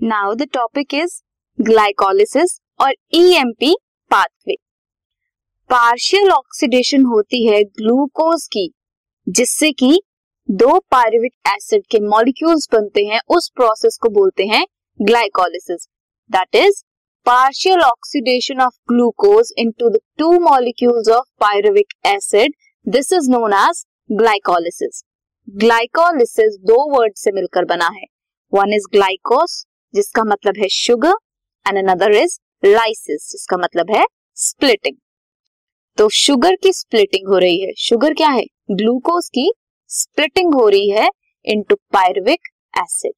Now the topic is glycolysis और EMP pathway partial oxidation होती है ग्लूकोज की, जिससे कि दो पायरुविक एसिड के मॉलिक्यूल्स बनते हैं, उस प्रोसेस को बोलते हैं glycolysis that is partial oxidation of glucose into the two molecules of pyruvic acid this is known as glycolysis glycolysis दो वर्ड से मिलकर बना है. वन इज़ ग्लाइकोस जिसका मतलब है sugar and another is lysis जिसका मतलब है स्प्लिटिंग तो शुगर की स्प्लिटिंग हो रही है। शुगर क्या है? ग्लूकोज की स्प्लिटिंग हो रही है इनटू पायरुविक एसिड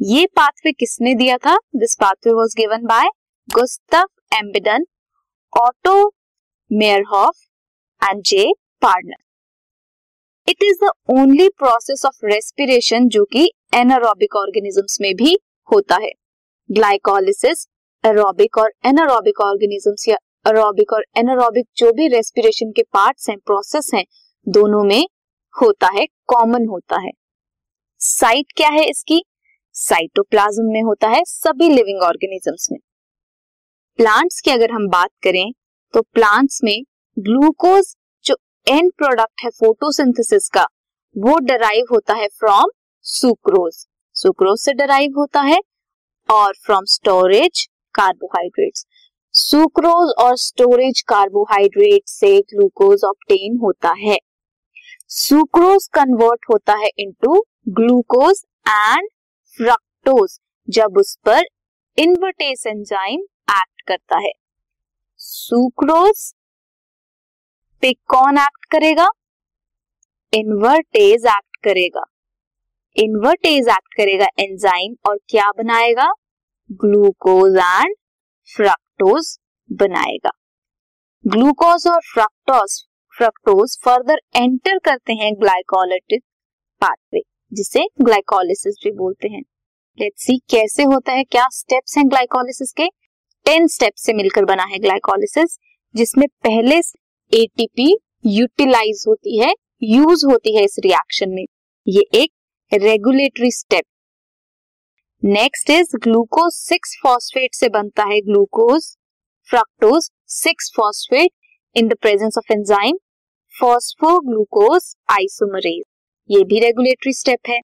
ये पाथवे किसने दिया था? This pathway was given by Gustav Embden Otto Meyerhof and J Parnas it is the only process of respiration जो कि एनारोबिक ऑर्गेनिजम्स में भी होता है। ग्लाइकोलिसिस एरोबिक और एनारोबिक ऑर्गेनिजम्स या एरोबिक और एनारोबिक जो भी रेस्पिरेशन के पार्ट्स हैं प्रोसेस हैं, दोनों में होता है कॉमन होता है। साइट क्या है इसकी? साइटोप्लाज्म में होता है, सभी लिविंग ऑर्गेनिजम्स में। प्लांट्स की अगर हम बात करें तो प्लांट्स में ग्लूकोज जो एंड प्रोडक्ट है फोटोसिंथेसिस का, वो डराइव होता है फ्रॉम सुक्रोज सुक्रोज से डराइव होता है और फ्रॉम स्टोरेज कार्बोहाइड्रेट्स सुक्रोज और स्टोरेज कार्बोहाइड्रेट से ग्लूकोज ऑप्टेन होता है। सुक्रोज कन्वर्ट होता है इनटू ग्लूकोज एंड फ्रक्टोज जब उस पर इन्वर्टेज एंजाइम एक्ट करता है। सुक्रोज पे कौन एक्ट करेगा? इन्वर्टेज एक्ट करेगा। इन्वर्टेज एक्ट करेगा एंजाइम और क्या बनाएगा? ग्लूकोज एंड फ्रक्टोज बनाएगा। ग्लूकोज और फ्रक्टोज फ्रक्टोज फर्दर एंटर करते हैं ग्लाइकोलिटिक पाथवे जिसे ग्लाइकोलिसिस भी बोलते हैं। लेट्स सी कैसे होता है, क्या स्टेप्स हैं ग्लाइकोलिसिस के? टेन स्टेप से मिलकर बना है ग्लाइकोलिसिस जिसमें पहले एटीपी यूटिलाइज होती है यूज़ होती है इस रिएक्शन में। ये एक regulatory step next is glucose six phosphate से बनता है glucose fructose six phosphate in the presence of enzyme phosphoglucose isomerase ये भी रेगुलेटरी स्टेप है.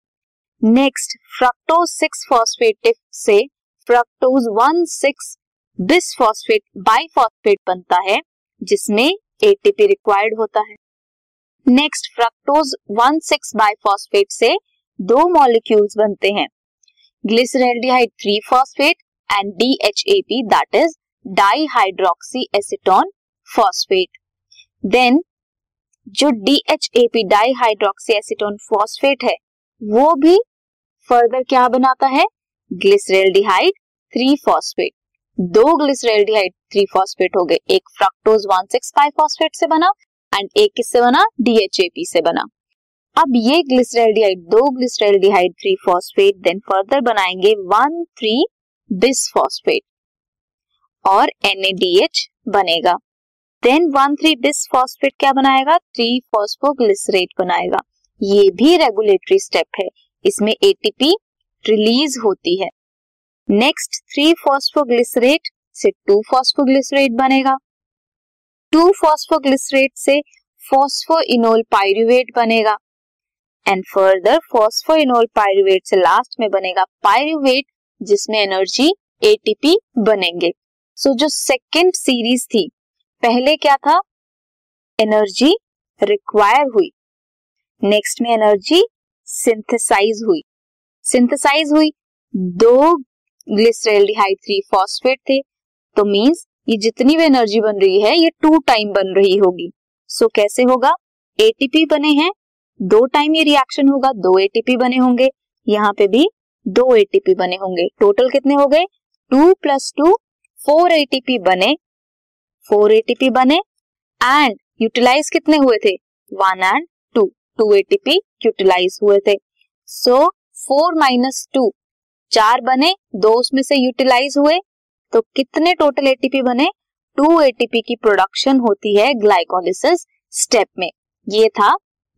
नेक्स्ट फ्रक्टोज सिक्स फॉस्फेट से fructose one six bisphosphate biphosphate बनता है, जिसमें एटीपी रिक्वायर्ड होता है. Next fructose one six biphosphate से दो मॉलिक्यूल्स बनते हैं। Glyceraldehyde three phosphate and DHAP that is dihydroxy acetone phosphate then जो D H A DHAP dihydroxy acetone phosphate है, वो भी फर्दर क्या बनाता है? ग्लिसरेल्डिहाइड थ्री फॉस्फेट दो ग्लिसरेल्डिहाइड थ्री फॉस्फेट हो गए, एक fructose one six five phosphate से बना एंड एक किससे बना? डीएचएपी से बना। अब ये ग्लिसरेल्डिहाइड दो glyceraldehyde three phosphate then further बनाएँगे वन थ्री बिसफॉस्फेट और एनएडीएच बनेगा। देन वन थ्री बिसफॉस्फेट क्या बनाएगा? थ्री फॉस्फोग्लिसरेट बनाएगा। ये भी रेगुलेटरी स्टेप है। इसमें एटीपी रिलीज़ होती है। नेक्स्ट थ्री फॉस्फोग्लिसरेट से टू फॉस्फोग्लिसरेट बनेगा। टू फॉस्फोग्लिसरेट से फॉस्फोइनोल पायरुवेट बनेगा। एंड फर्दर फॉस्फोइनोल पायरुवेट से लास्ट में बनेगा पायरुवेट जिसमें एनर्जी एटीपी बनेंगे। सो so, जो सेकेंड सीरीज़ थी पहले क्या था? एनर्जी रिक्वायर हुई। नेक्स्ट में एनर्जी सिंथेसाइज हुई। सिंथेसाइज हुई। दो ग्लिसरेल्डिहाइड थ्री फॉस्फेट थे। तो मींस ये जितनी भी एनर्जी बन रही है ये टू टाइम बन रही होगी। सो so, कैसे होगा? एटीपी बने हैं। दो टाइम ये रिएक्शन होगा, दो एटीपी बने होंगे। यहाँ पे भी दो एटीपी बने होंगे। टोटल कितने हो गए? Two plus two four ATP बने। फोर एटीपी बने। एंड यूटिलाइज कितने हुए थे? One and two two ATP utilize हुए थे। सो फोर माइनस टू चार बने। दो उसमें से यूटिलाइज हुए। तो कितने टोटल एटीपी बने? टू एटीपी की प्रोडक्शन होती है ग्लाइकोलिसिस स्टेप में। ये था